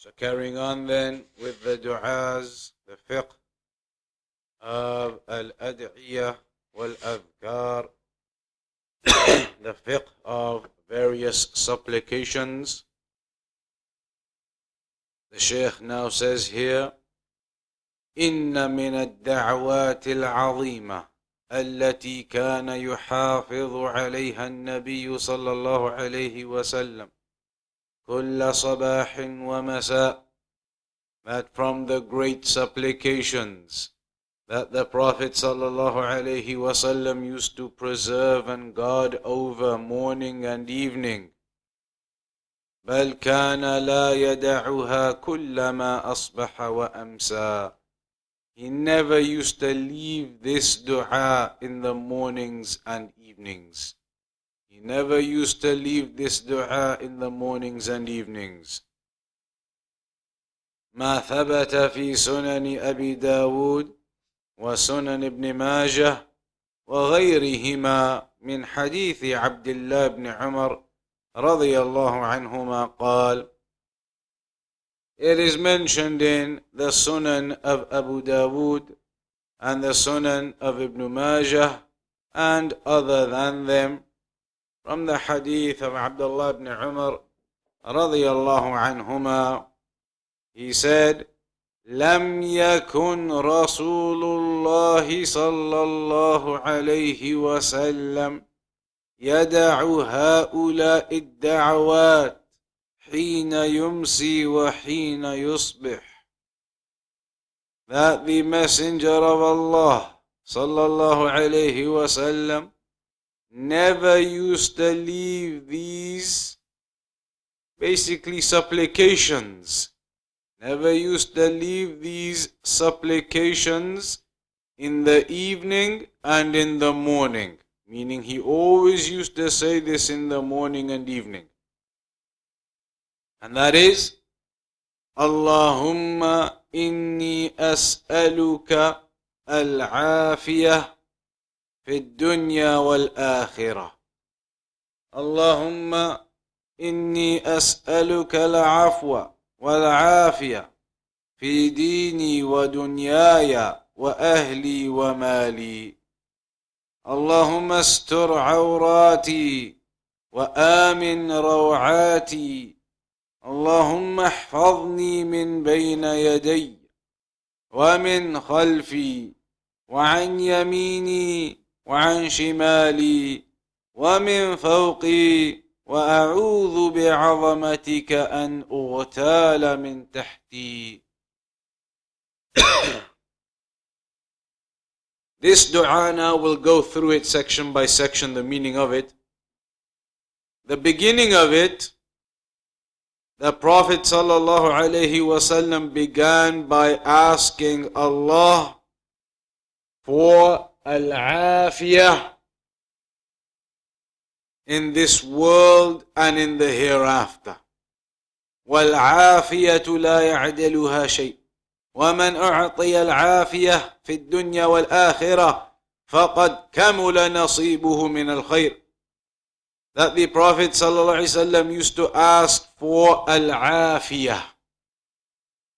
So carrying on then with the du'as, the fiqh of al-ad'iyah wal-adhkar, the fiqh of various supplications. The Shaykh now says here, إن من الدعوات العظيمة التي كان يحافظ عليها النبي صلى الله عليه وسلم كل صباح ومساء that from the great supplications that the Prophet sallallahu wasallam used to preserve and guard over morning and evening. بل كان لا يدعها كلما أصبح وأمسى. He never used to leave this dua in the mornings and evenings. He never used to leave this dua in the mornings and evenings. ما ثبت في سنن أبي داود وسنن ابن ماجه وغيرهما من حديث عبد الله بن عمر رضي الله عنهما قال It is mentioned in the Sunan of Abu Dawood and the Sunan of Ibn Majah and other than them رمنا حديث مع عبد الله بن عمر رضي الله عنهما؟ He said لم يكن رسول الله صلى الله عليه وسلم يدع هؤلاء الدعوات حين يمسي وحين يصبح. That the messenger of Allah صلى الله عليه وسلم never used to leave these basically supplications, never used to leave these supplications in the evening and in the morning. Meaning, he always used to say this in the morning and evening. And that is, Allahumma inni as'aluka al-afiyah في الدنيا والآخرة. اللهم إني أسألك العفو والعافية في ديني ودنياي وأهلي ومالي. اللهم استر عوراتي وآمن روعاتي. اللهم احفظني من بين يدي ومن خلفي وعن يميني وعن شمالي ومن فوقي واعوذ بعظمتك ان اغتال من تحتي This dua now will go through it section by section, the meaning of it. The beginning of it, the Prophet ﷺ began by asking Allah for al-afiyah in this world and in the hereafter. والعافية لا يعدلها شيء ومن أعطي العافية في الدنيا والآخرة فقد كمل نصيبه من الخير that the Prophet ﷺ used to ask for al-afiyah.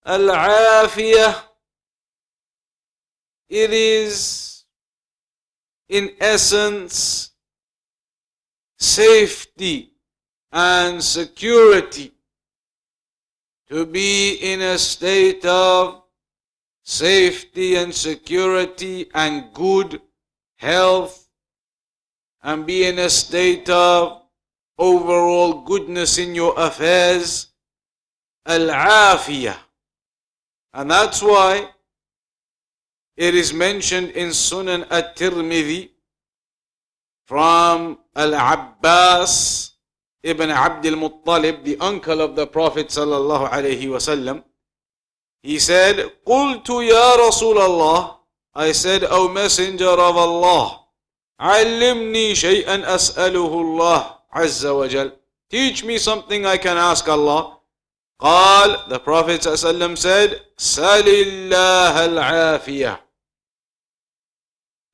Al-afiyah It is, in essence, safety and security. To be in a state of safety and security and good health and be in a state of overall goodness in your affairs. Al-afiyah. And that's why it is mentioned in Sunan at-Tirmidhi from Al-Abbas ibn Abd al-Muttalib, the uncle of the Prophet sallallahu alaihi wasallam, he said, قلت يا رسول الله I said, O Messenger of Allah, علمني شيئا أسأله الله عز وجل. Teach me something I can ask Allah. قال, the Prophet ﷺ said, سل الله العافية.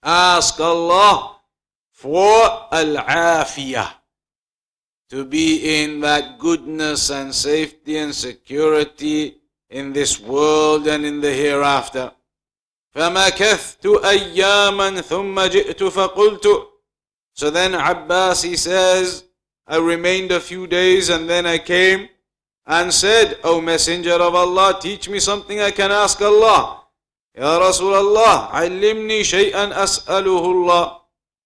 Ask Allah for al-afiyah. To be in that goodness and safety and security in this world and in the hereafter. فمكثت أياما ثم جئت فقلت So then Abbas he says I remained a few days and then I came And said O Messenger of Allah teach me something I can ask Allah يا رسول الله علمني شيئا أسأله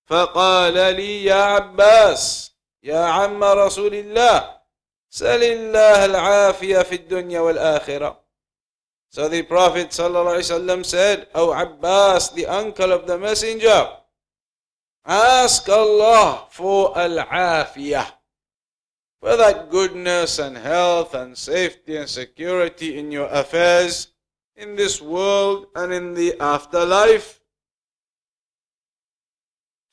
فقال لي يا عباس يا عم رسول الله سل الله العافية في الدنيا والآخرة So the Prophet ﷺ said, O Abbas, the uncle of the messenger, ask Allah for al-afiyah, for that goodness and health and safety and security in your affairs in this world and in the afterlife.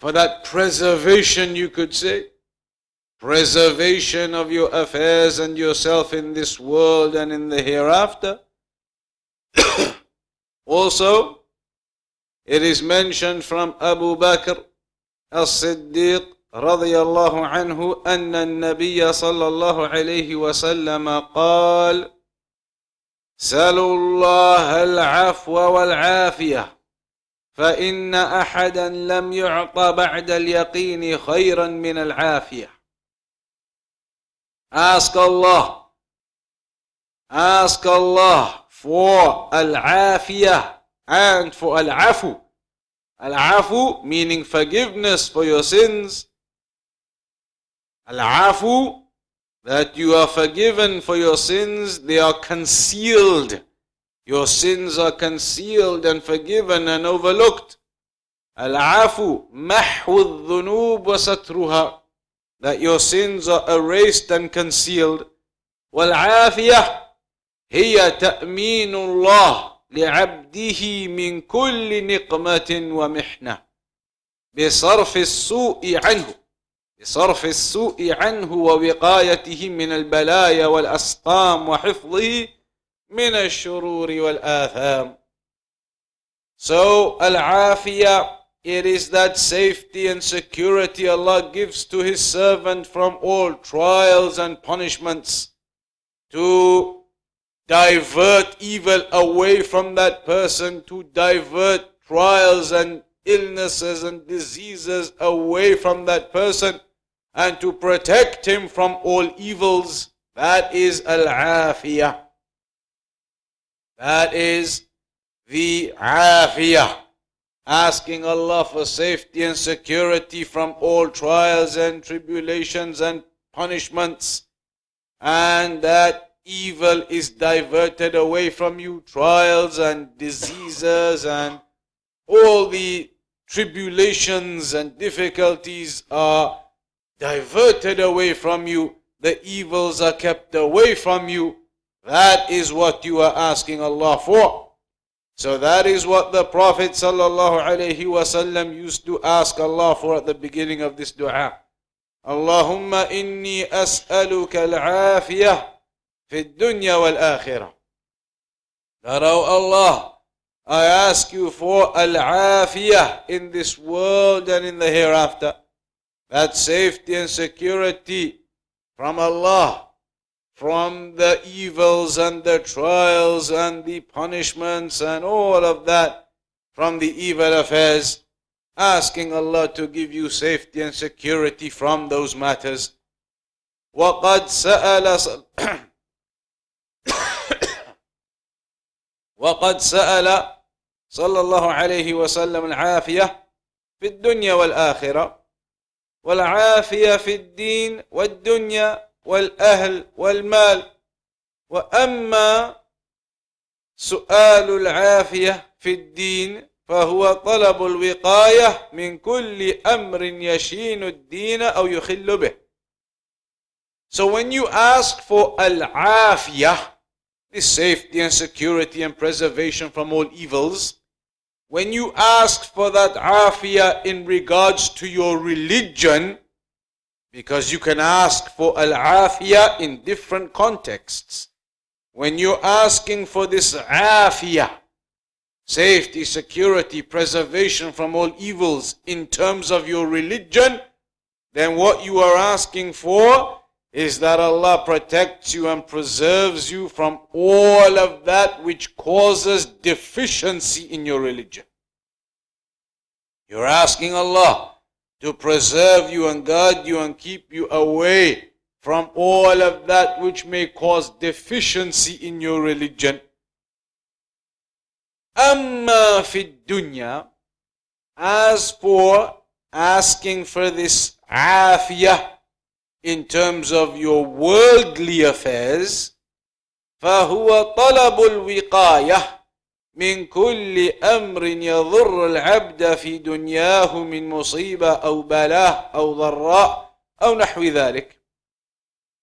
For that preservation, you could say, preservation of your affairs and yourself in this world and in the hereafter. also, it is mentioned from Abu Bakr as-Siddiq رضي الله عنه أن النبي صلى الله عليه وسلم قال سلوا الله العفو والعافية فإن أحدا لم يعط بعد اليقين خيرا من العافية Ask Allah Ask Allah for al-afiyah and for al-afu. Al-afu meaning forgiveness for your sins. Al-afu that you are forgiven for your sins, they are concealed. Your sins are concealed and forgiven and overlooked. Al-afu mahwu dhunub wa satruha that your sins are erased and concealed. Wal-afiyah هي تأمين الله لعبده من كل نقمة ومحنة بصرف السوء عنه بصرف السوء عنه ووقايته من البلايا والأسقام وحفظه من الشرور والآثام So العافية it is that safety and security Allah gives to His servant from all trials and punishments to divert evil away from that person, to divert trials and illnesses and diseases away from that person, and to protect him from all evils. That is al afiyah. That is the afiyah. Asking Allah for safety and security from all trials and tribulations and punishments. And that evil is diverted away from you, trials and diseases and all the tribulations and difficulties are diverted away from you, the evils are kept away from you. That is what you are asking Allah for. So that is what the Prophet ﷺ used to ask Allah for at the beginning of this dua. Allahumma inni as'aluka al-afiyah في الدنيا والآخرة that oh Allah I ask you for al-afiyah in this world and in the hereafter that safety and security from Allah from the evils and the trials and the punishments and all of that from the evil affairs asking Allah to give you safety and security from those matters وقد سأل وقد سأل صلى الله عليه وسلم العافية في الدنيا والآخرة والعافية في الدين والدنيا والأهل والمال. وأما سؤال العافية في الدين فهو طلب الوقاية من كل أمر يشين الدين أو يخل به. So when you ask for al-afiyah, this safety and security and preservation from all evils, when you ask for that afiyah in regards to your religion, because you can ask for al-afiyah in different contexts. When you're asking for this afiyah, safety, security, preservation from all evils in terms of your religion, then what you are asking for is that Allah protects you and preserves you from all of that which causes deficiency in your religion. You're asking Allah to preserve you and guard you and keep you away from all of that which may cause deficiency in your religion. Amma fi dunya, as for asking for this afiyah in terms of your worldly affairs, فهو طلب الوقايه من كل أمر يضر العبد في دنياه من مصيبة أو بلاء أو ضراء أو نحو ذلك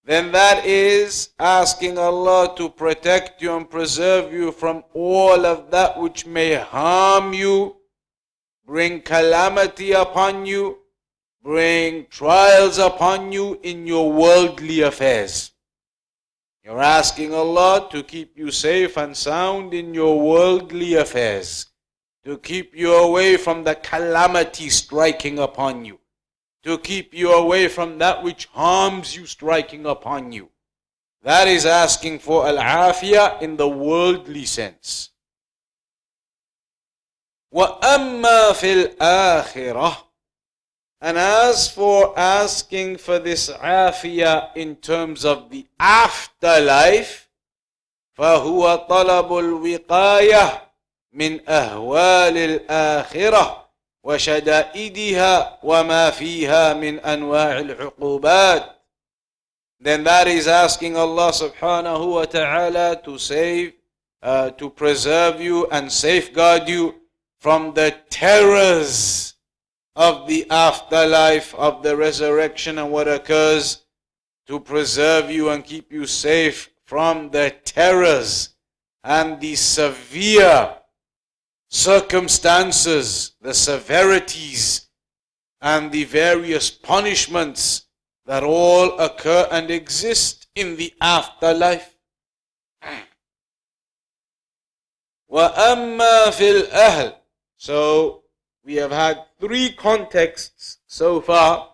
then that is asking Allah to protect you and preserve you from all of that which may harm you, bring calamity upon you, bring trials upon you in your worldly affairs. You're asking Allah to keep you safe and sound in your worldly affairs, to keep you away from the calamity striking upon you, to keep you away from that which harms you striking upon you. That is asking for al-afiyah in the worldly sense. وَأَمَّا فِي الْآخِرَةِ and as for asking for this afiyah in terms of the afterlife, فهو طلب الوقاية من أهوال الآخرة وشدائدها وما فيها من أنواع العقوبات. Then that is asking Allah subhanahu wa ta'ala to save, uh, to preserve you and safeguard you from the terrors of the afterlife, of the resurrection, and what occurs to preserve you and keep you safe from the terrors and the severe circumstances, the severities, and the various punishments that all occur and exist in the afterlife. وأما في الأهل So we have had three contexts so far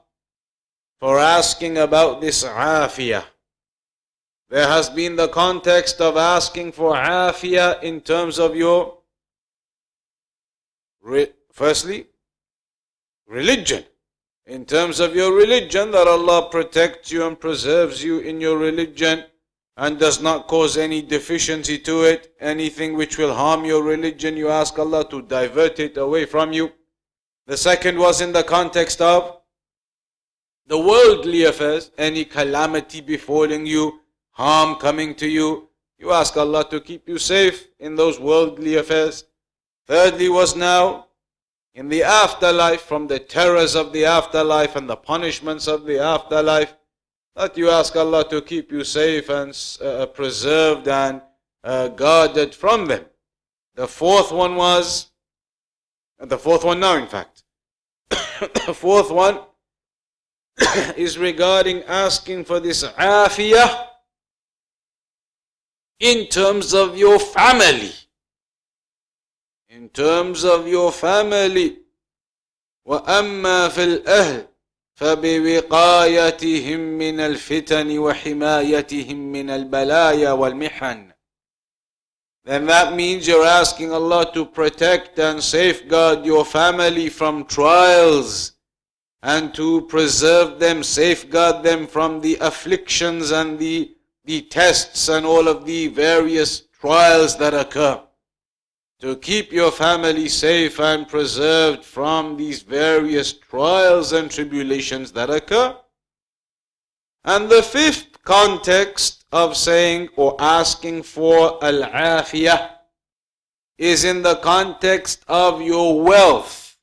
for asking about this afiyah. There has been the context of asking for afiyah in terms of your, firstly, religion. In terms of your religion, that Allah protects you and preserves you in your religion and does not cause any deficiency to it, anything which will harm your religion, you ask Allah to divert it away from you. The second was in the context of the worldly affairs, any calamity befalling you, harm coming to you. You ask Allah to keep you safe in those worldly affairs. Thirdly was now in the afterlife, from the terrors of the afterlife and the punishments of the afterlife, that you ask Allah to keep you safe and uh, preserved and uh, guarded from them. The fourth one was, the fourth one now in fact, fourth one is regarding asking for this afiyah in terms of your family. In terms of your family. وأما في الأهل فبوقايتهم من الفتن وحمايتهم من البلايا والمحن then that means you're asking Allah to protect and safeguard your family from trials and to preserve them, safeguard them from the afflictions and the, the tests and all of the various trials that occur. To keep your family safe and preserved from these various trials and tribulations that occur. And the fifth context of saying or asking for al-afiyah is in the context of your wealth.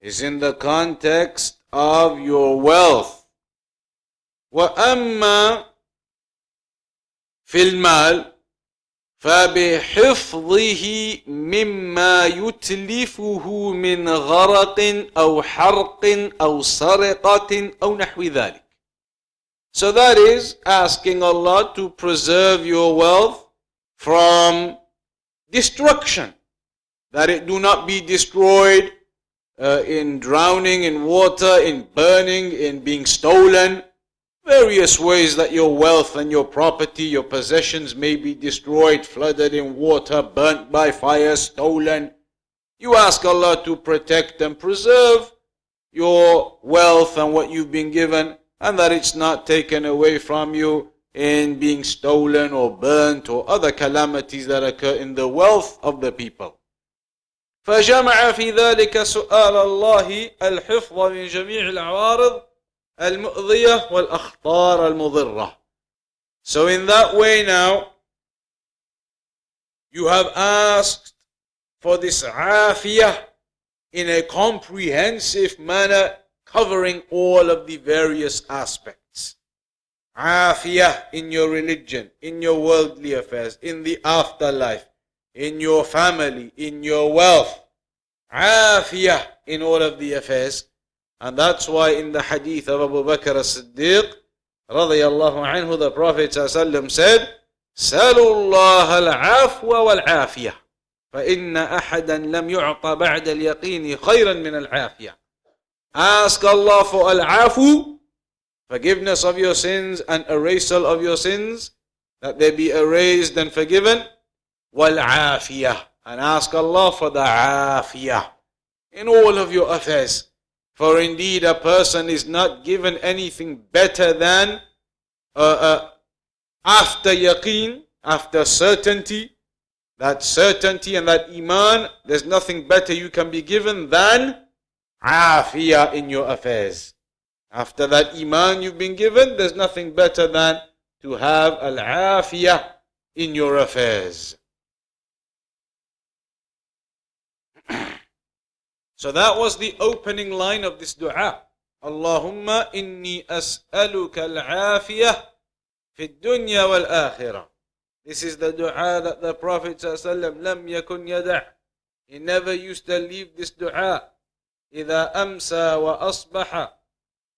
Is in the context of your wealth. وأما في المال فبحفظه مما يتلفه من غرق أو حرق أو سرقة أو نحو ذلك. So that is asking Allah to preserve your wealth from destruction, that it do not be destroyed uh, in drowning in water, in burning, in being stolen, various ways that your wealth and your property, your possessions may be destroyed, flooded in water, burnt by fire, stolen. You ask Allah to protect and preserve your wealth and what you've been given, and that it's not taken away from you in being stolen or burnt or other calamities that occur in the wealth of the people. فجمع في ذلك سؤال الله الحفظ من جميع العوارض المؤذية والأخطار المضرة. So in that way now, you have asked for this afiyah in a comprehensive manner covering all of the various aspects. Afiyah in your religion, in your worldly affairs, in the afterlife, in your family, in your wealth. Afiyah in all of the affairs. And that's why in the hadith of Abu Bakr as-Siddiq, radiyallahu anhu, the Prophet said, سلوا الله العفو والعافية فإن أحدا لم يعطى بعد اليقين خيرا من العافية Ask Allah for al-afu, forgiveness of your sins and erasal of your sins, that they be erased and forgiven. Wal-afiyah. And ask Allah for the afiyah in all of your affairs. For indeed, a person is not given anything better than uh, uh, after yaqeen, after certainty, that certainty and that iman, there's nothing better you can be given than afiyah in your affairs. After that iman you've been given, there's nothing better than to have al-afiyah in your affairs. So that was the opening line of this dua. Allahumma inni as'aluka al-afiyah fi dunya wal akhirah. This is the dua that the Prophet ﷺ lam yakun yada' He never used to leave this dua. إذا أمسى وأصبح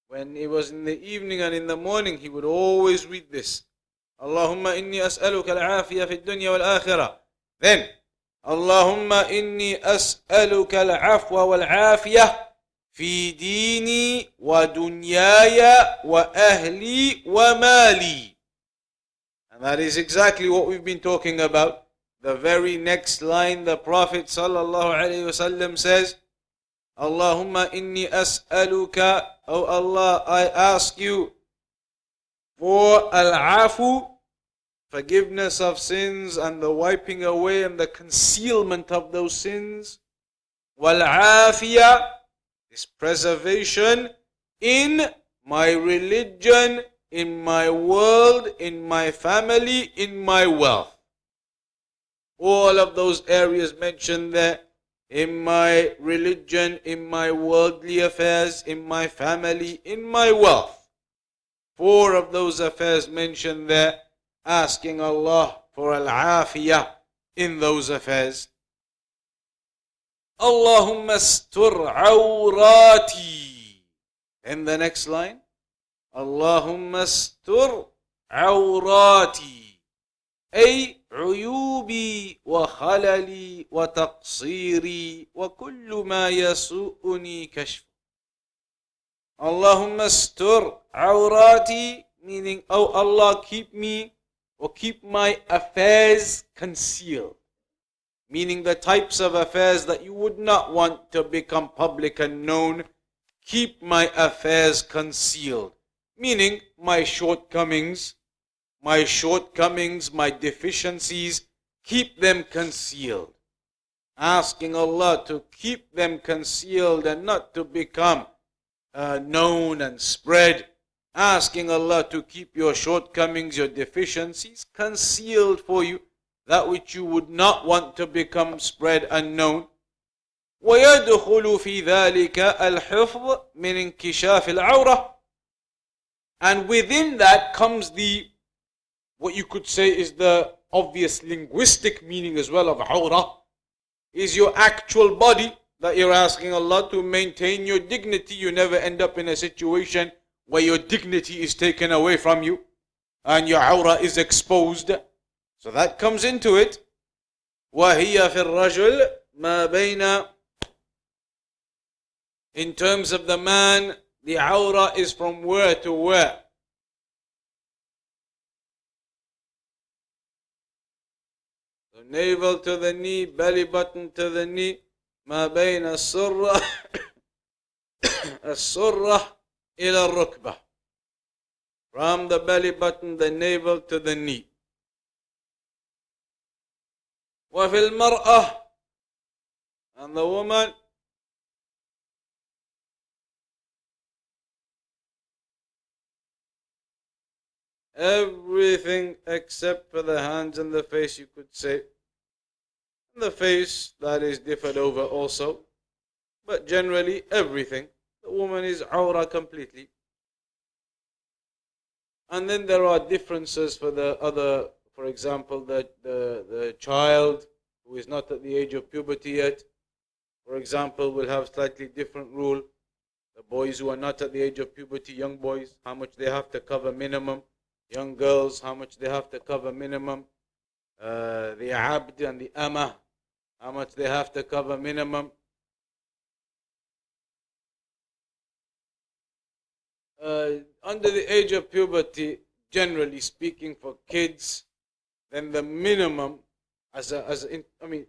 When it was in the evening and in the morning, he would always read this. اللهم إني أسألك العافية في الدنيا والآخرة. Then اللهم إني أسألك العفو والعافية في ديني ودنياي وأهلي ومالي. And that is exactly what we've been talking about. The very next line the Prophet sallallahu alaihi wasallam says, Allahumma inni as'aluka, O Allah, I ask you for al-afu, forgiveness of sins and the wiping away and the concealment of those sins. Wal-afiyah, is preservation in my religion, in my world, in my family, in my wealth. All of those areas mentioned there, in my religion, in my worldly affairs, in my family, in my wealth. Four of those affairs mentioned there, asking Allah for al-afiyah in those affairs. Allahumma astur awrati. In the next line, Allahumma astur awrati. أي عيوبي وخللي وتقصيري وكل ما يسوءني كشف اللهم استر عوراتي meaning oh Allah keep me or keep my affairs concealed meaning the types of affairs that you would not want to become public and known keep my affairs concealed meaning my shortcomings my shortcomings, my deficiencies, keep them concealed. Asking Allah to keep them concealed and not to become uh, known and spread. Asking Allah to keep your shortcomings, your deficiencies concealed for you, that which you would not want to become spread unknown. ويدخل في ذلك الحفظ من انكشاف العورة And within that comes the, what you could say is the obvious linguistic meaning as well of awrah, is your actual body that you're asking Allah to maintain your dignity. You never end up in a situation where your dignity is taken away from you and your awrah is exposed. So that comes into it. وهي في الرجل ما بين in terms of the man, the awrah is from where to where? navel to the knee, belly button to the knee, ما بين السرة السرة إلى الركبة from the belly button, the navel to the knee. وفي المرأة and the woman Everything except for the hands and the face, you could say. the face, that is differed over also. But generally, everything. The woman is aura completely. And then there are differences for the other, for example, the, the, the child who is not at the age of puberty yet, for example, will have slightly different rule. The boys who are not at the age of puberty, young boys, how much they have to cover minimum young girls, how much they have to cover minimum, uh, the abd and the ama, how much they have to cover minimum. Uh, under the age of puberty, generally speaking, for kids, then the minimum, as a, as a, I mean,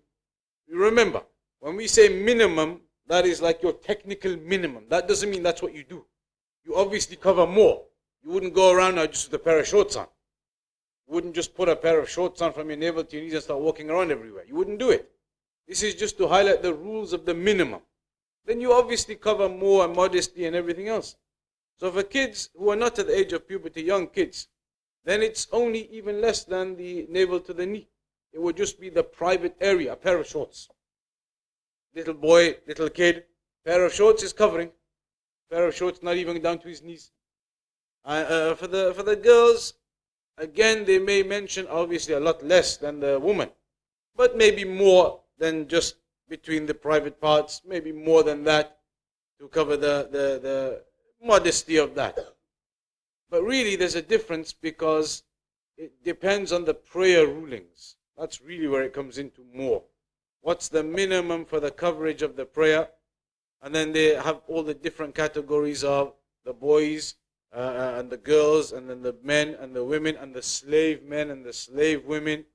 you remember, when we say minimum, that is like your technical minimum. That doesn't mean that's what you do. You obviously cover more. You wouldn't go around now just with a pair of shorts on. Wouldn't just put a pair of shorts on from your navel to your knees and start walking around everywhere. You wouldn't do it. This is just to highlight the rules of the minimum. Then you obviously cover more and modesty and everything else. So for kids who are not at the age of puberty, young kids, then it's only even less than the navel to the knee. It would just be the private area, a pair of shorts. Little boy, little kid, pair of shorts is covering. Pair of shorts not even down to his knees. Uh, uh, for the for the girls, again they may mention obviously a lot less than the woman, but maybe more than just between the private parts, maybe more than that to cover the, the, the modesty of that. But really, there's a difference because it depends on the prayer rulings. That's really where it comes into more. What's the minimum for the coverage of the prayer? And then they have all the different categories of the boys uh, uh, and the girls, and then the men and the women, and the slave men and the slave women,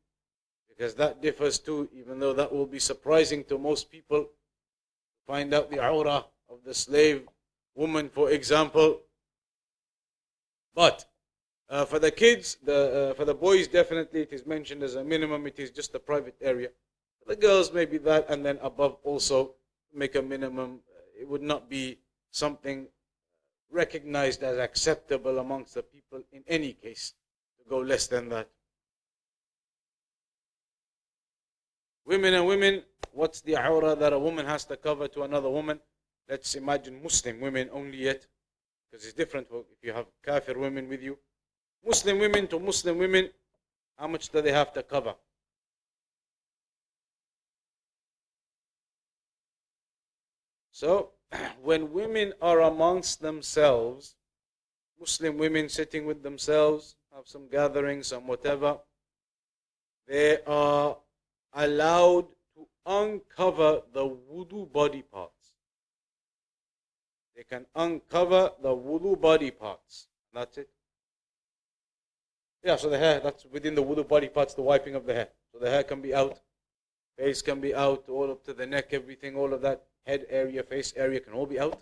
because that differs too, even though that will be surprising to most people. Find out the aura of the slave woman, for example. But uh, for the kids, the, uh, for the boys, definitely it is mentioned as a minimum, it is just a private area. For the girls, maybe that, and then above also make a minimum. It would not be something recognized as acceptable amongst the people in any case to go less than that. Women and women, what's the aura that a woman has to cover to another woman? Let's imagine Muslim women only yet, because it's different if you have kafir women with you. Muslim women to Muslim women, how much do they have to cover? So, when women are amongst themselves, Muslim women sitting with themselves, have some gatherings, some whatever, they are allowed to uncover the wudu body parts. They can uncover the wudu body parts. That's it. Yeah, so the hair, that's within the wudu body parts, the wiping of the hair. So the hair can be out, face can be out, all up to the neck, everything, all of that head area, face area can all be out.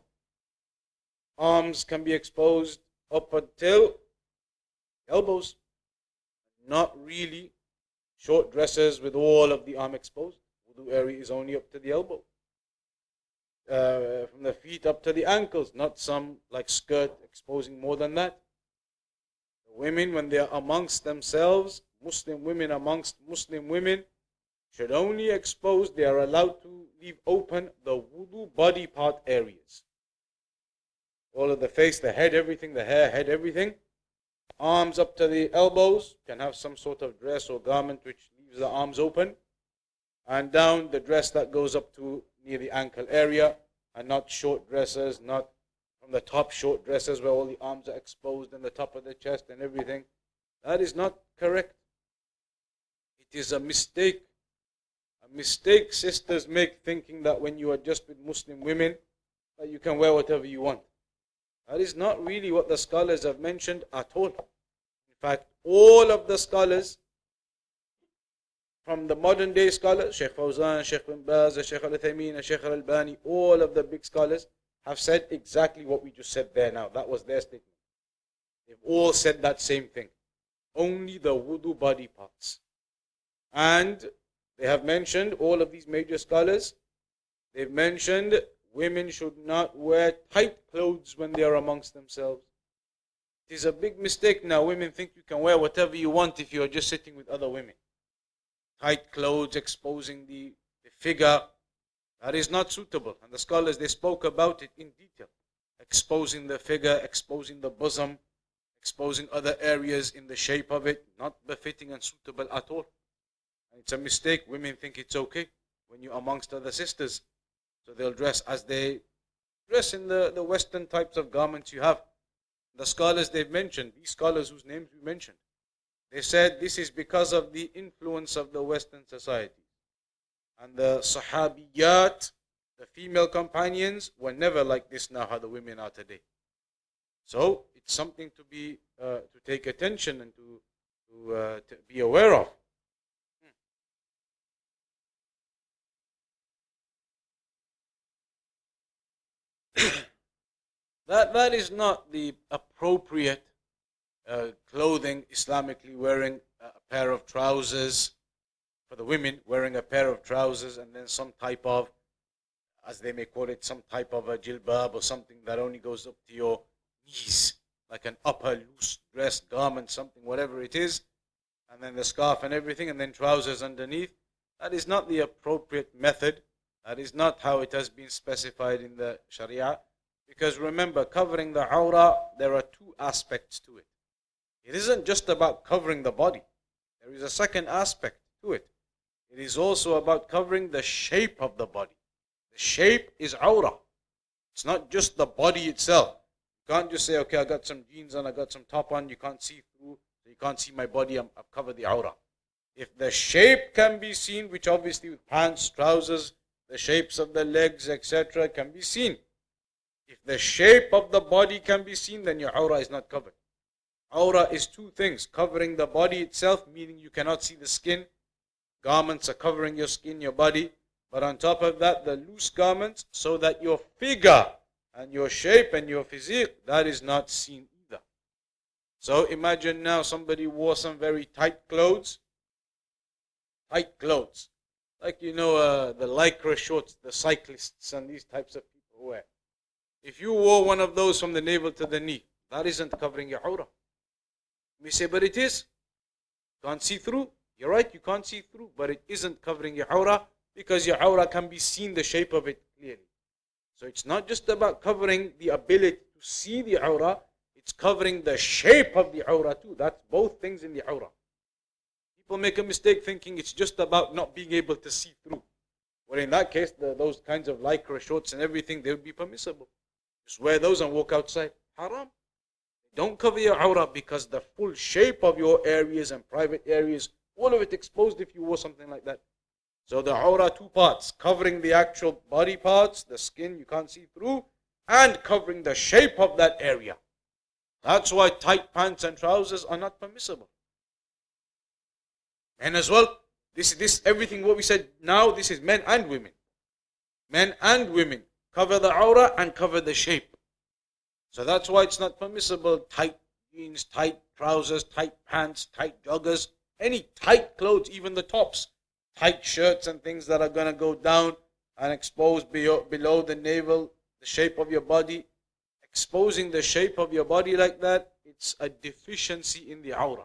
Arms can be exposed up until elbows. Not really short dresses with all of the arm exposed. Wudu area is only up to the elbow. Uh, from the feet up to the ankles, not some like skirt exposing more than that. The women, when they are amongst themselves, Muslim women amongst Muslim women, should only expose, they are allowed to leave open the wudu body part areas. All of the face, the head, everything, the hair, head, everything, arms up to the elbows, can have some sort of dress or garment which leaves the arms open, and down the dress that goes up to near the ankle area, and not short dresses, not from the top short dresses where all the arms are exposed and the top of the chest and everything. That is not correct. It is a mistake. Mistake sisters make thinking that when you are just with Muslim women, that you can wear whatever you want. That is not really what the scholars have mentioned at all. In fact, all of the scholars, from the modern day scholars, Sheikh Fawzan, Sheikh bin Baz, Sheikh Al Uthaymeen, Sheikh Al Albani, all of the big scholars have said exactly what we just said there now. That was their statement. They've all said that same thing. Only the wudu body parts. And they have mentioned, all of these major scholars, they've mentioned women should not wear tight clothes when they are amongst themselves. It is a big mistake now. Women think you can wear whatever you want if you are just sitting with other women. Tight clothes exposing the, the figure. That is not suitable. And the scholars, they spoke about it in detail. Exposing the figure, exposing the bosom, exposing other areas in the shape of it, not befitting and suitable at all. It's a mistake. Women think it's okay when you're amongst other sisters. So they'll dress as they dress in the, the Western types of garments you have. The scholars they've mentioned, these scholars whose names we mentioned, they said this is because of the influence of the Western society. And the Sahabiyat, the female companions, were never like this now how the women are today. So it's something to be uh, to take attention and to to, uh, to be aware of. That that is not the appropriate uh, clothing Islamically wearing a pair of trousers for the women wearing a pair of trousers and then some type of as they may call it some type of a jilbab or something that only goes up to your knees like an upper loose dress garment something whatever it is and then the scarf and everything and then trousers underneath that is not the appropriate method that is not how it has been specified in the Sharia. Because remember, covering the aura, there are two aspects to it. It isn't just about covering the body, there is a second aspect to it. It is also about covering the shape of the body. The shape is aura. It's not just the body itself. You can't just say, okay, I got some jeans on, I got some top on, you can't see through, you can't see my body, i have covered the aura. If the shape can be seen, which obviously with pants, trousers, the shapes of the legs, etc., can be seen. If the shape of the body can be seen, then your aura is not covered. Aura is two things covering the body itself, meaning you cannot see the skin. Garments are covering your skin, your body. But on top of that, the loose garments, so that your figure and your shape and your physique, that is not seen either. So imagine now somebody wore some very tight clothes. Tight clothes like you know uh, the lycra shorts the cyclists and these types of people wear. If you wore one of those from the navel to the knee, that isn't covering your aura. You say, but it is. Can't see through. You're right, you can't see through, but it isn't covering your aura because your aura can be seen the shape of it clearly. So it's not just about covering the ability to see the aura, it's covering the shape of the aura too. That's both things in the aura. People make a mistake thinking it's just about not being able to see through. Well, in that case, the, those kinds of lycra shorts and everything, they would be permissible. Just wear those and walk outside. Haram. Don't cover your aura because the full shape of your areas and private areas, all of it exposed if you wore something like that. So the aura, two parts, covering the actual body parts, the skin you can't see through, and covering the shape of that area. That's why tight pants and trousers are not permissible. Men as well. This, this, everything what we said now, this is men and women. Men and women. Cover the aura and cover the shape. So that's why it's not permissible. Tight jeans, tight trousers, tight pants, tight joggers, any tight clothes, even the tops. Tight shirts and things that are going to go down and expose below the navel, the shape of your body. Exposing the shape of your body like that, it's a deficiency in the aura.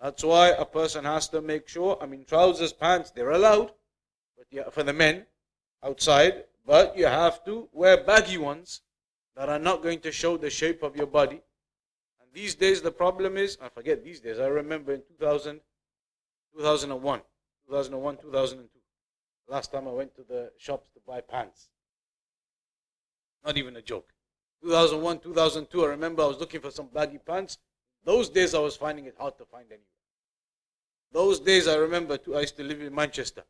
That's why a person has to make sure, I mean, trousers, pants, they're allowed but yeah, for the men outside, but you have to wear baggy ones that are not going to show the shape of your body. And These days, the problem is, I forget these days, I remember in 2000, 2001, 2001, 2002, last time I went to the shops to buy pants. Not even a joke. 2001, 2002, I remember I was looking for some baggy pants. Those days I was finding it hard to find anywhere. Those days I remember, too, I used to live in Manchester.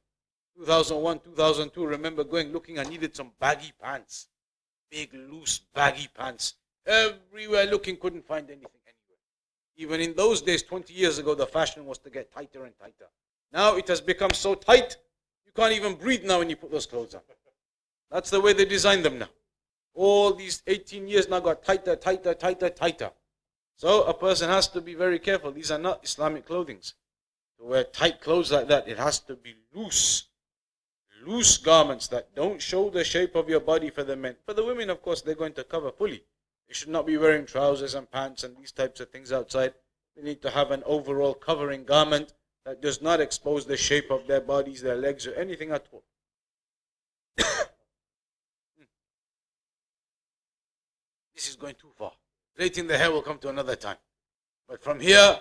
2001, 2002, remember going looking, I needed some baggy pants. Big, loose, baggy pants. Everywhere looking, couldn't find anything anywhere. Even in those days, 20 years ago, the fashion was to get tighter and tighter. Now it has become so tight, you can't even breathe now when you put those clothes on. That's the way they design them now. All these 18 years now got tighter, tighter, tighter, tighter. So a person has to be very careful. These are not Islamic clothings. To wear tight clothes like that, it has to be loose. Loose garments that don't show the shape of your body for the men. For the women, of course, they're going to cover fully. They should not be wearing trousers and pants and these types of things outside. They need to have an overall covering garment that does not expose the shape of their bodies, their legs, or anything at all. this is going too far. Relating the hair will come to another time. But from here,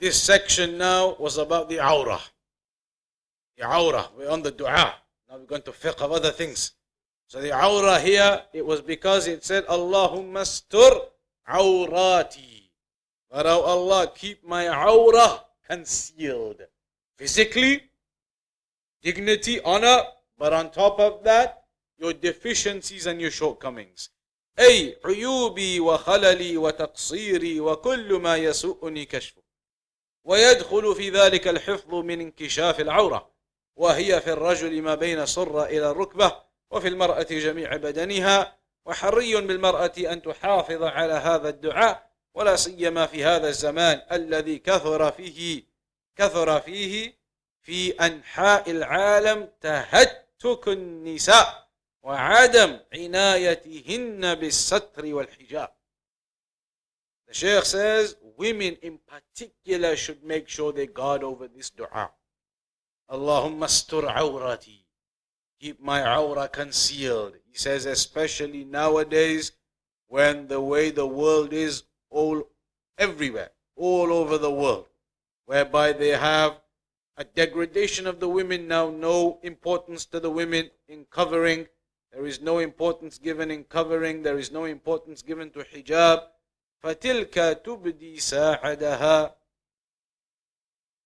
this section now was about the awrah. The awrah. We're on the dua. Now we're going to fiqh of other things. So the aura here, it was because it said, Allahumma stur awrati. But oh Allah, keep my aura concealed. Physically, dignity, honor, but on top of that, your deficiencies and your shortcomings. أي عيوبي وخللي وتقصيري وكل ما يسوءني كشفه ويدخل في ذلك الحفظ من انكشاف العورة وهي في الرجل ما بين سرة إلى الركبة وفي المرأة جميع بدنها وحري بالمرأة أن تحافظ على هذا الدعاء ولا سيما في هذا الزمان الذي كثر فيه كثر فيه في أنحاء العالم تهتك النساء وعدم عنايتهن بالستر والحجاب The Shaykh says women in particular should make sure they guard over this dua. Allahumma astur awrati. Keep my awrah concealed. He says, especially nowadays when the way the world is all everywhere, all over the world, whereby they have a degradation of the women now, no importance to the women in covering. There is no importance given in covering. There is no importance given to hijab. فَتِلْكَ تُبْدِي سَاعَدَهَا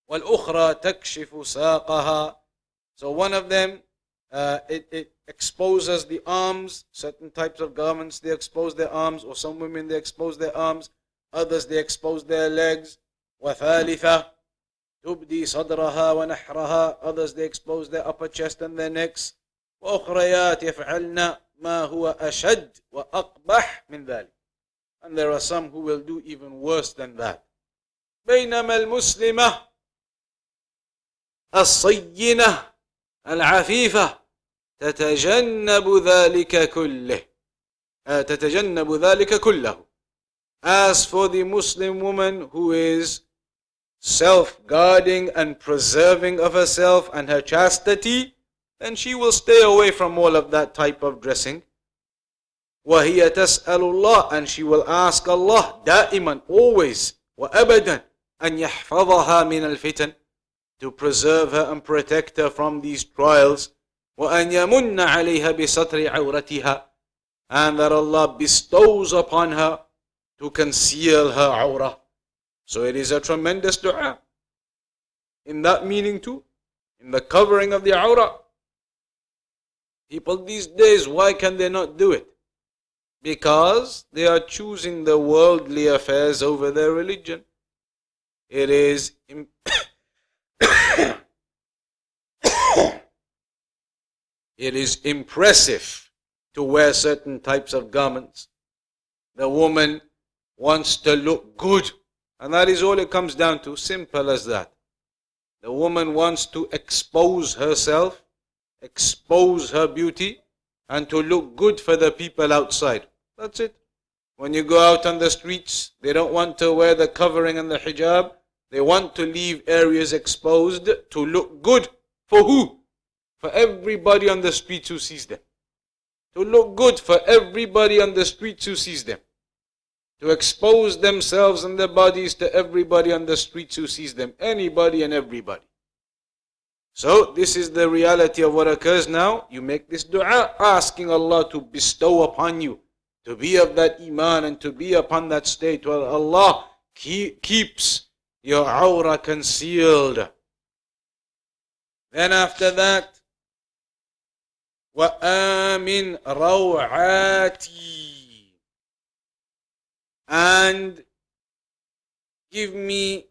والأخرى تكشف ساقها So one of them, uh, it, it exposes the arms, certain types of garments, they expose their arms, or some women, they expose their arms, others, they expose their legs. وثالثة تبدي صدرها ونحرها others, they expose their upper chest and their necks. وأخريات يفعلن ما هو أشد وأقبح من ذلك and there are some who will do even worse than that بينما المسلمة الصينة العفيفة تتجنب ذلك كله تتجنب ذلك كله As for the Muslim woman who is self-guarding and preserving of herself and her chastity, then she will stay away from all of that type of dressing. وهي تسأل الله and she will ask Allah دائما always وأبدا أن يحفظها من الفتن to preserve her and protect her from these trials وأن يمن عليها بستر عورتها and that Allah bestows upon her to conceal her aura so it is a tremendous dua in that meaning too in the covering of the aura people these days why can they not do it because they are choosing the worldly affairs over their religion. It is it is impressive to wear certain types of garments. The woman wants to look good, and that is all it comes down to, simple as that. The woman wants to expose herself, expose her beauty, and to look good for the people outside. That's it. When you go out on the streets, they don't want to wear the covering and the hijab. They want to leave areas exposed to look good. For who? For everybody on the streets who sees them. To look good for everybody on the streets who sees them. to expose themselves and their bodies to everybody on the streets who sees them, anybody and everybody. So, this is the reality of what occurs now. You make this dua asking Allah to bestow upon you, to be of that iman and to be upon that state where Allah keep, keeps your awrah concealed. Then after that, وَآمِنْ رَوْعَاتِي And give me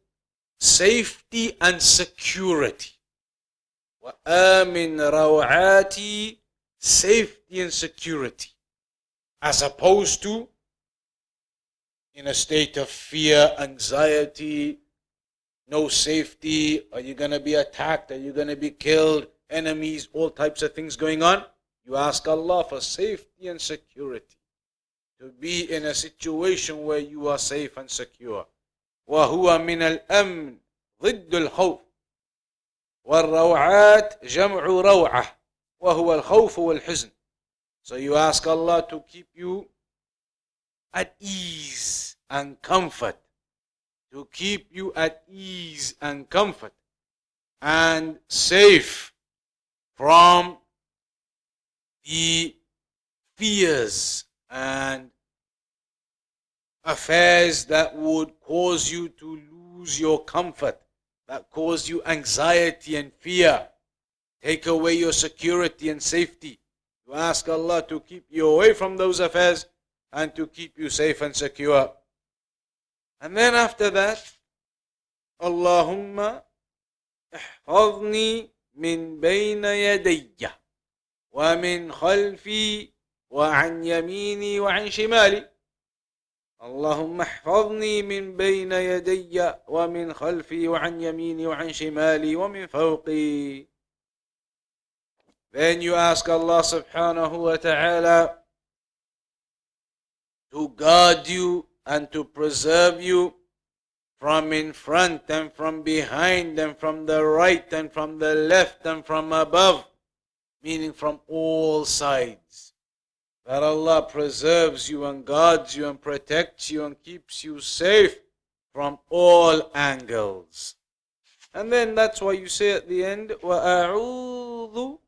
safety and security. وَآمِنْ رَوْعَاتِي Safety and security. As opposed to in a state of fear, anxiety, no safety. Are you going to be attacked? Are you going to be killed? Enemies, all types of things going on. You ask Allah for safety and security. To be in a situation where you are safe and secure. وهو من الأمن ضد الخوف والروعات جمع روعة وهو الخوف والحزن So you ask Allah to keep you at ease and comfort. to keep you at ease and comfort and safe from the fears and affairs that would cause you to lose your comfort, that cause you anxiety and fear, take away your security and safety. You ask Allah to keep you away from those affairs and to keep you safe and secure. And then after that, Allahumma احفظني من بين يدي ومن خلفي وعن يميني وعن شمالي اللهم احفظني من بين يدي ومن خلفي وعن يميني وعن شمالي ومن فوقي Then you ask Allah subhanahu wa ta'ala to guard you and to preserve you from in front and from behind and from the right and from the left and from above, meaning from all sides. That Allah preserves you and guards you and protects you and keeps you safe from all angles. And then that's why you say at the end, وَأَعُوذُ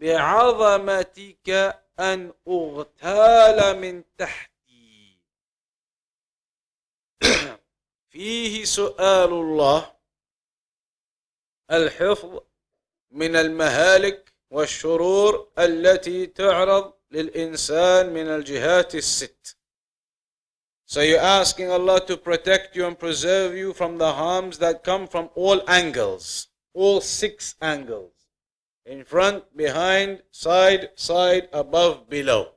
بِعَظَمَتِكَ أَنْ أُغْتَالَ مِنْ تَحْتِ فيه سؤال الله الحفظ من المهالك والشرور التي تعرض للإنسان من الجهات الست. So you're asking Allah to protect you and preserve you from the harms that come from all angles, all six angles. In front, behind, side, side, above, below.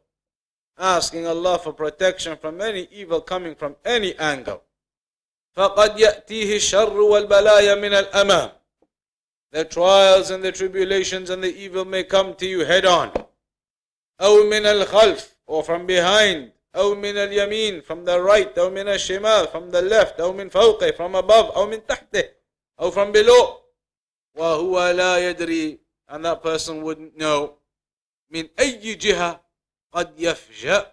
Asking Allah for protection from any evil coming from any angle. فقد يأتيه الشر والبلايا من الأمام The trials and the tribulations and the evil may come to you head on. أو من الخلف or from behind أو من اليمين from the right أو من الشمال from the left أو من فوقه from above أو من تحته أو from below وهو لا يدري and that person wouldn't know من أي جهة قد يفجأ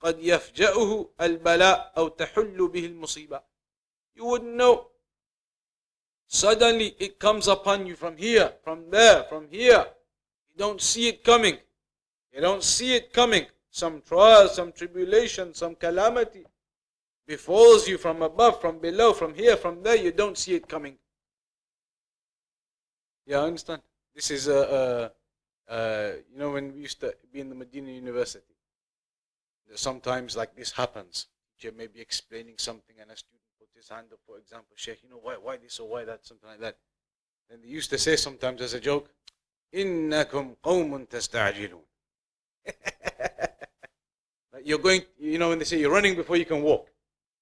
قد يفجأه البلاء أو تحل به المصيبة you wouldn't know. Suddenly it comes upon you from here, from there, from here. You don't see it coming. You don't see it coming. Some trial, some tribulation, some calamity befalls you from above, from below, from here, from there. You don't see it coming. Yeah, I understand. This is a, uh, uh, you know, when we used to be in the Medina University, sometimes like this happens. You may be explaining something and a student his hand up, for example, Sheikh, you know, why, why this or why that, something like that. And they used to say sometimes as a joke, إِنَّكُمْ قَوْمٌ تَسْتَعْجِلُونَ You're going, you know, when they say you're running before you can walk,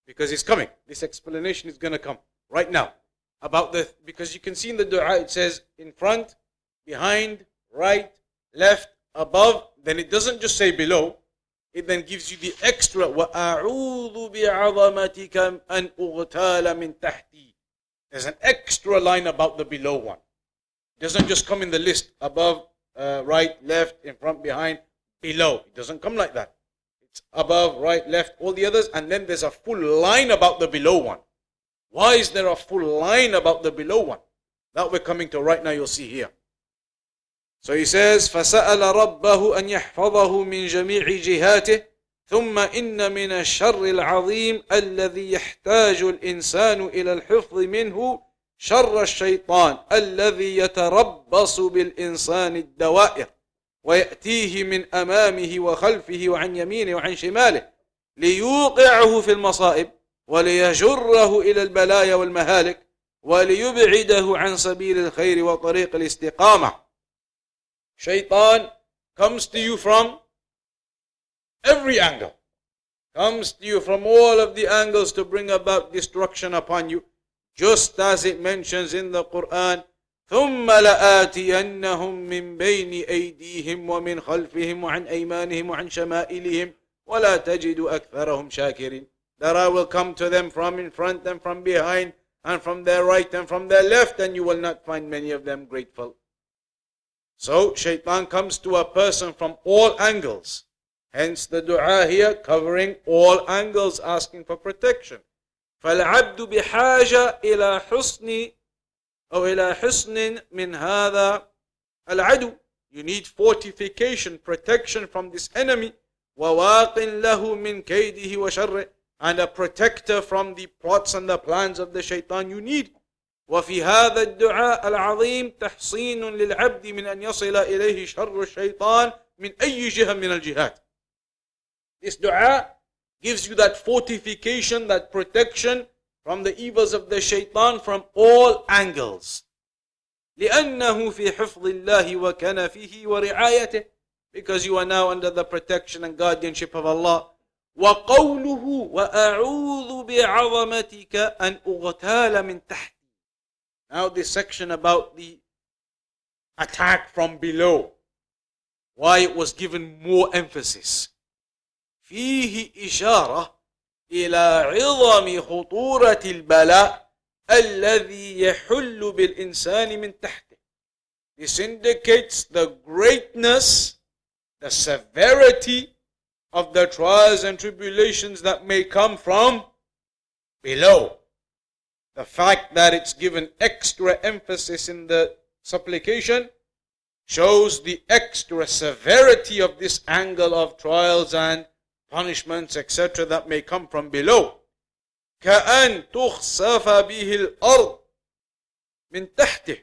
because it's coming. This explanation is going to come right now. About the, because you can see in the dua, it says in front, behind, right, left, above. Then it doesn't just say below, it then gives you the extra وَأَعُوذُ بِعَظَمَتِكَ أَنْ أُغْتَالَ مِنْ تَحْتِي There's an extra line about the below one. It doesn't just come in the list above, uh, right, left, in front, behind, below. It doesn't come like that. It above, right, left, all the others, and then there's a full line about the below one. Why is there a full line about the below one? That we're coming to right now, you'll see here. So he says, فَسَأَلَ رَبَّهُ أَنْ يَحْفَظَهُ مِنْ جَمِيعِ جِهَاتِهِ ثم إن من الشر العظيم الذي يحتاج الإنسان إلى الحفظ منه شر الشيطان الذي يتربص بالإنسان الدوائر ويأتيه من أمامه وخلفه وعن يمينه وعن شماله ليوقعه في المصائب وليجره إلى البلايا والمهالك وليبعده عن سبيل الخير وطريق الاستقامة شيطان comes to you from every angle comes to you from all of the angles to bring about destruction upon you just as it mentions in the Quran ثم لآتينهم من بين أيديهم ومن خلفهم وعن أيمانهم وعن شمائلهم ولا تجد أكثرهم شاكرين that I will come to them from in front and from behind and from their right and from their left and you will not find many of them grateful so shaitan comes to a person from all angles hence the dua here covering all angles asking for protection فالعبد بحاجة إلى حسن أو إلى حسن من هذا العدو you need fortification protection from this enemy وواق له من كيده وشره and a protector from the plots and the plans of the shaitan you need وفي هذا الدعاء العظيم تحصين للعبد من أن يصل إليه شر الشيطان من أي جهة من الجهات This dua gives you that fortification, that protection from the evils of the shaitan from all angles. لأنه في حفظ الله وكنفه ورعايته because you are now under the protection and guardianship of Allah وقوله وأعوذ بعظمتك أن أغتال من تحت Now this section about the attack from below why it was given more emphasis فيه إشارة إلى عظم خطورة البلاء الذي يحل بالإنسان من تحته. This indicates the greatness, the severity of the trials and tribulations that may come from below. The fact that it's given extra emphasis in the supplication shows the extra severity of this angle of trials and punishments, etc., that may come from below. كأن تخسف به الأرض من تحته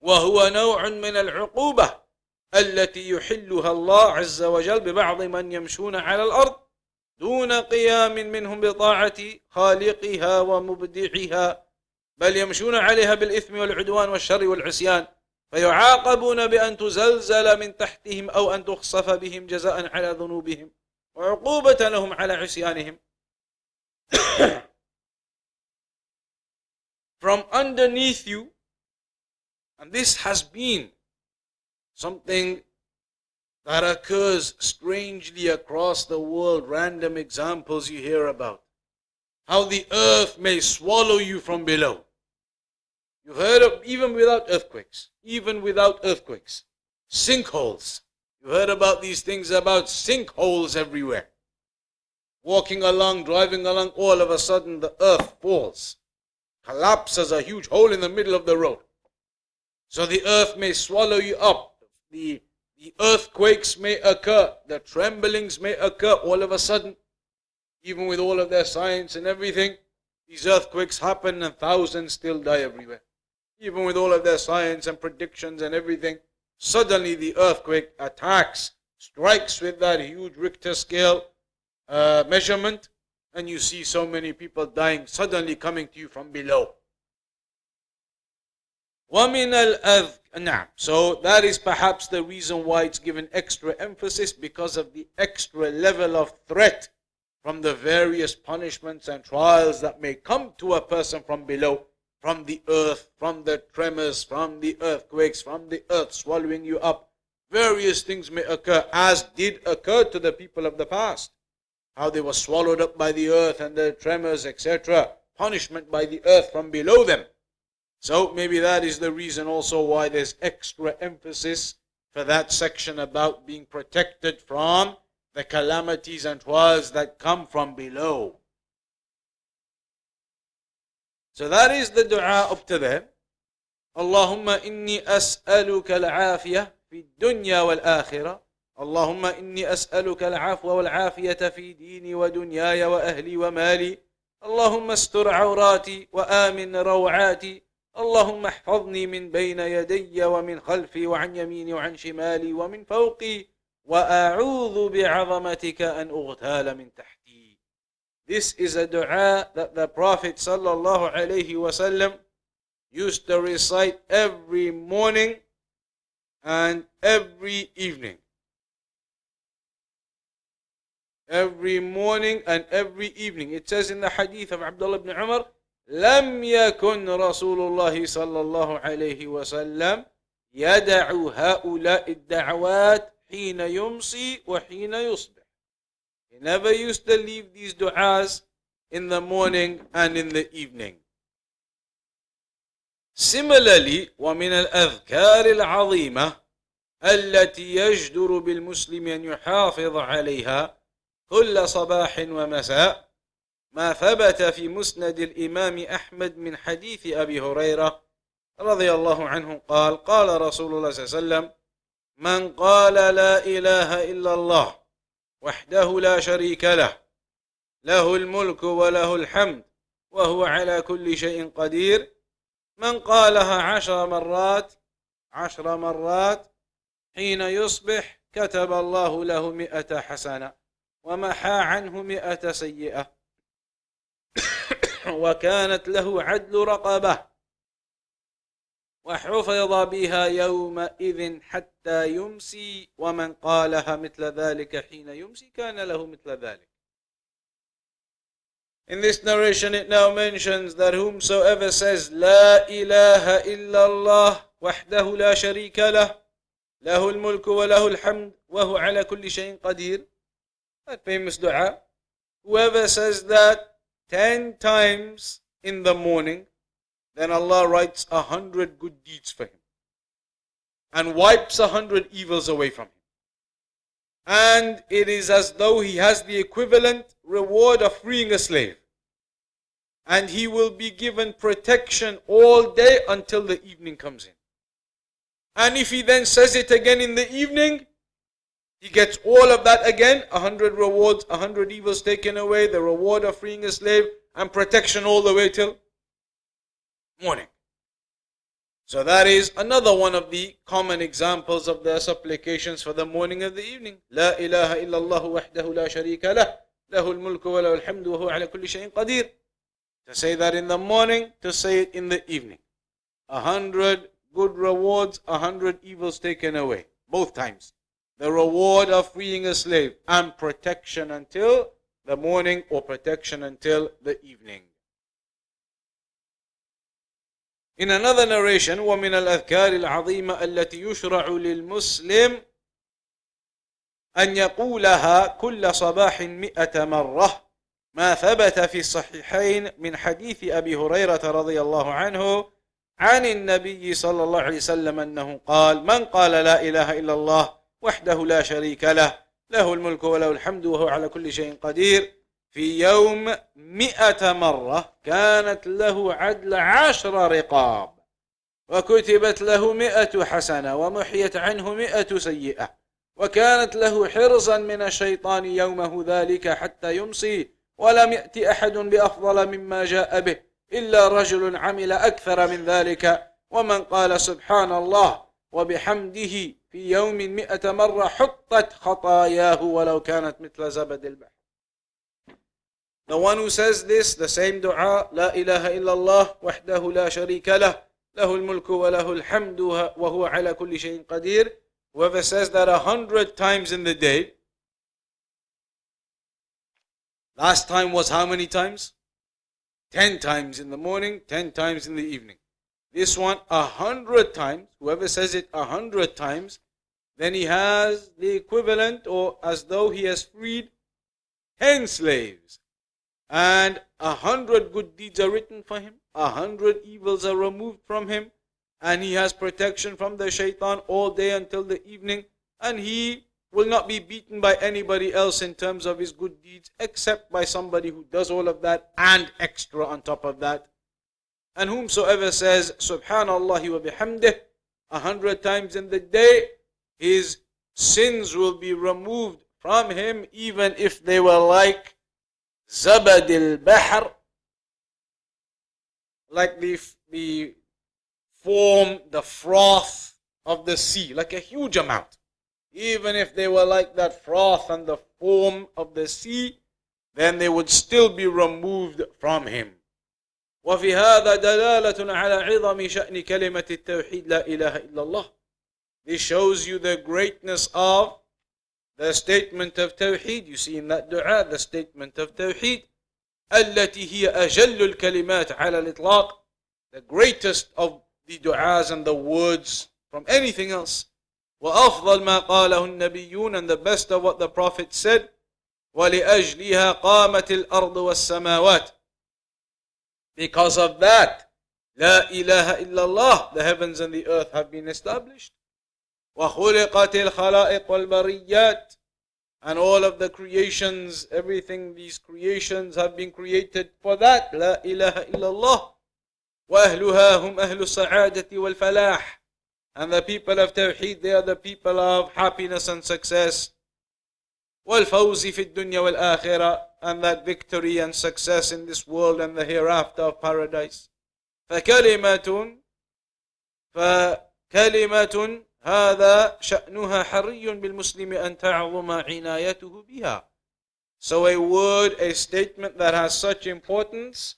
وهو نوع من العقوبة التي يحلها الله عز وجل ببعض من يمشون على الأرض دون قيام منهم بطاعة خالقها ومبدعها بل يمشون عليها بالإثم والعدوان والشر والعصيان فيعاقبون بأن تزلزل من تحتهم أو أن تخصف بهم جزاء على ذنوبهم وعقوبة لهم على عصيانهم. From underneath you and this has been something that occurs strangely across the world random examples you hear about how the earth may swallow you from below You've heard of, even without earthquakes, even without earthquakes, sinkholes. You've heard about these things about sinkholes everywhere. Walking along, driving along, all of a sudden the earth falls, collapses a huge hole in the middle of the road. So the earth may swallow you up. The, the earthquakes may occur, the tremblings may occur all of a sudden, even with all of their science and everything. These earthquakes happen and thousands still die everywhere even with all of their science and predictions and everything, suddenly the earthquake attacks, strikes with that huge Richter scale uh, measurement, and you see so many people dying suddenly coming to you from below. وَمِنَ الْأَذْ نعم. So that is perhaps the reason why it's given extra emphasis because of the extra level of threat from the various punishments and trials that may come to a person from below from the earth, from the tremors, from the earthquakes, from the earth swallowing you up. Various things may occur, as did occur to the people of the past. How they were swallowed up by the earth and the tremors, etc. Punishment by the earth from below them. So maybe that is the reason also why there's extra emphasis for that section about being protected from the calamities and trials that come from below. So that is the dua up to there. اللهم إني أسألك العافية في الدنيا والآخرة اللهم إني أسألك العفو والعافية في ديني ودنياي وأهلي ومالي اللهم استر عوراتي وآمن روعاتي اللهم احفظني من بين يدي ومن خلفي وعن يميني وعن شمالي ومن فوقي وأعوذ بعظمتك أن أغتال من تحتي This is a dua that the Prophet sallallahu alayhi wasallam used to recite every morning and every evening. Every morning and every evening. It says in the hadith of Abdullah ibn Umar, لم يكن رسول الله صلى الله عليه وسلم يدع هؤلاء الدعوات حين يمسي وحين يصبح. He never used to leave these du'as in the morning and in the evening. Similarly, ومن الأذكار العظيمة التي يجدر بالمسلم أن يحافظ عليها كل صباح ومساء ما ثبت في مسند الإمام أحمد من حديث أبي هريرة رضي الله عنه قال قال رسول الله صلى الله عليه وسلم من قال لا إله إلا الله وحده لا شريك له له الملك وله الحمد وهو على كل شيء قدير من قالها عشر مرات عشر مرات حين يصبح كتب الله له مئة حسنة ومحى عنه مئة سيئة. وكانت له عدل رقبة. وحفظ بها يومئذ حتى يمسي ومن قالها مثل ذلك حين يمسي كان له مثل ذلك. In this narration it now mentions that whomsoever says لا إله إلا الله وحده لا شريك له له الملك وله الحمد وهو على كل شيء قدير That famous dua Whoever says that ten times in the morning, then Allah writes a hundred good deeds for him and wipes a hundred evils away from him. And it is as though he has the equivalent reward of freeing a slave and he will be given protection all day until the evening comes in. And if he then says it again in the evening, he gets all of that again, a hundred rewards, a hundred evils taken away, the reward of freeing a slave, and protection all the way till morning. So that is another one of the common examples of their supplications for the morning and the evening. لا إله إلا الله وحده لا شريك له له الملك وله الحمد وهو على كل شيء قدير To say that in the morning, to say it in the evening. A hundred good rewards, a hundred evils taken away. Both times. The reward of freeing a slave and protection until the morning or protection until the evening. In another narration, ومن الأذكار العظيمة التي يشرع للمسلم أن يقولها كل صباح مئة مرة ما ثبت في الصحيحين من حديث أبي هريرة رضي الله عنه عن النبي صلى الله عليه وسلم أنه قال من قال لا إله إلا الله وحده لا شريك له له الملك وله الحمد وهو على كل شيء قدير. في يوم مئة مرة كانت له عدل عشر رقاب وكتبت له مئة حسنة ومحيت عنه مئة سيئة وكانت له حرزا من الشيطان يومه ذلك حتى يمسي ولم يأتي أحد بأفضل مما جاء به إلا رجل عمل أكثر من ذلك. ومن قال سبحان الله وبحمده في يوم مئة مرة حطت خطاياه ولو كانت مثل زبد البحر The one who says this, the same dua, لا إله إلا الله وحده لا شريك له له الملك وله الحمد وهو على كل شيء قدير Whoever says that a hundred times in the day Last time was how many times? Ten times in the morning, ten times in the evening. This one, a hundred times. Whoever says it a hundred times, then he has the equivalent, or as though he has freed ten slaves. And a hundred good deeds are written for him, a hundred evils are removed from him, and he has protection from the shaitan all day until the evening, and he will not be beaten by anybody else in terms of his good deeds except by somebody who does all of that and extra on top of that. And whomsoever says Subhanallah wa bihamdih a hundred times in the day, his sins will be removed from him even if they were like Zabad al-Bahr, like the, the form, the froth of the sea, like a huge amount. Even if they were like that froth and the foam of the sea, then they would still be removed from him. وفي هذا دلالة على عظم شأن كلمة التوحيد لا إله إلا الله. This shows you the greatness of the statement of Tawheed. You see in that dua the statement of Tawheed. التي هي أجل الكلمات على الإطلاق. The greatest of the du'as and the words from anything else. وأفضل ما قاله النبيون and the best of what the Prophet said ولأجلها قامت الأرض والسماوات because of that لا إله إلا الله the heavens and the earth have been established وخلقت الخلائق والبريات and all of the creations everything these creations have been created for that لا إله إلا الله وأهلها هم أهل السعادة والفلاح And the people of Tawheed, they are the people of happiness and success. والفوز في الدنيا والآخرة and that victory and success in this world and the hereafter of paradise. فكلمة فكلمة هذا شأنها حري بالمسلم أن تعظم عنايته بها. So a word, a statement that has such importance,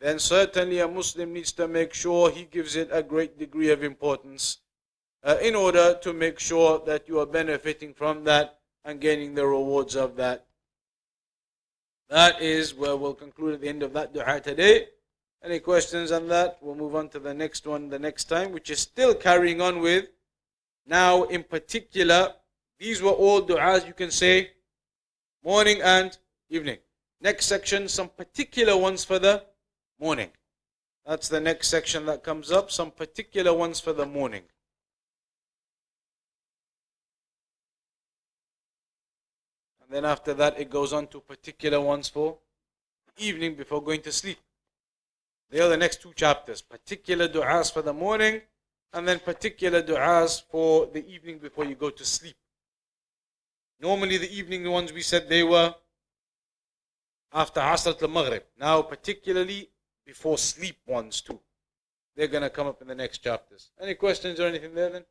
then certainly a Muslim needs to make sure he gives it a great degree of importance uh, in order to make sure that you are benefiting from that and gaining the rewards of that. That is where we'll conclude at the end of that dua today. Any questions on that? We'll move on to the next one the next time, which is still carrying on with. Now, in particular, these were all du'as you can say morning and evening. Next section, some particular ones for the morning. That's the next section that comes up, some particular ones for the morning. Then after that, it goes on to particular ones for evening before going to sleep. They are the next two chapters. Particular du'as for the morning, and then particular du'as for the evening before you go to sleep. Normally, the evening ones we said they were after Asr al Maghrib. Now, particularly before sleep ones too. They're going to come up in the next chapters. Any questions or anything there then?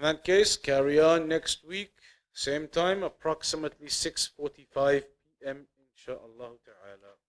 In that case, carry on next week, same time, approximately 6.45 p.m. inshaAllah ta'ala.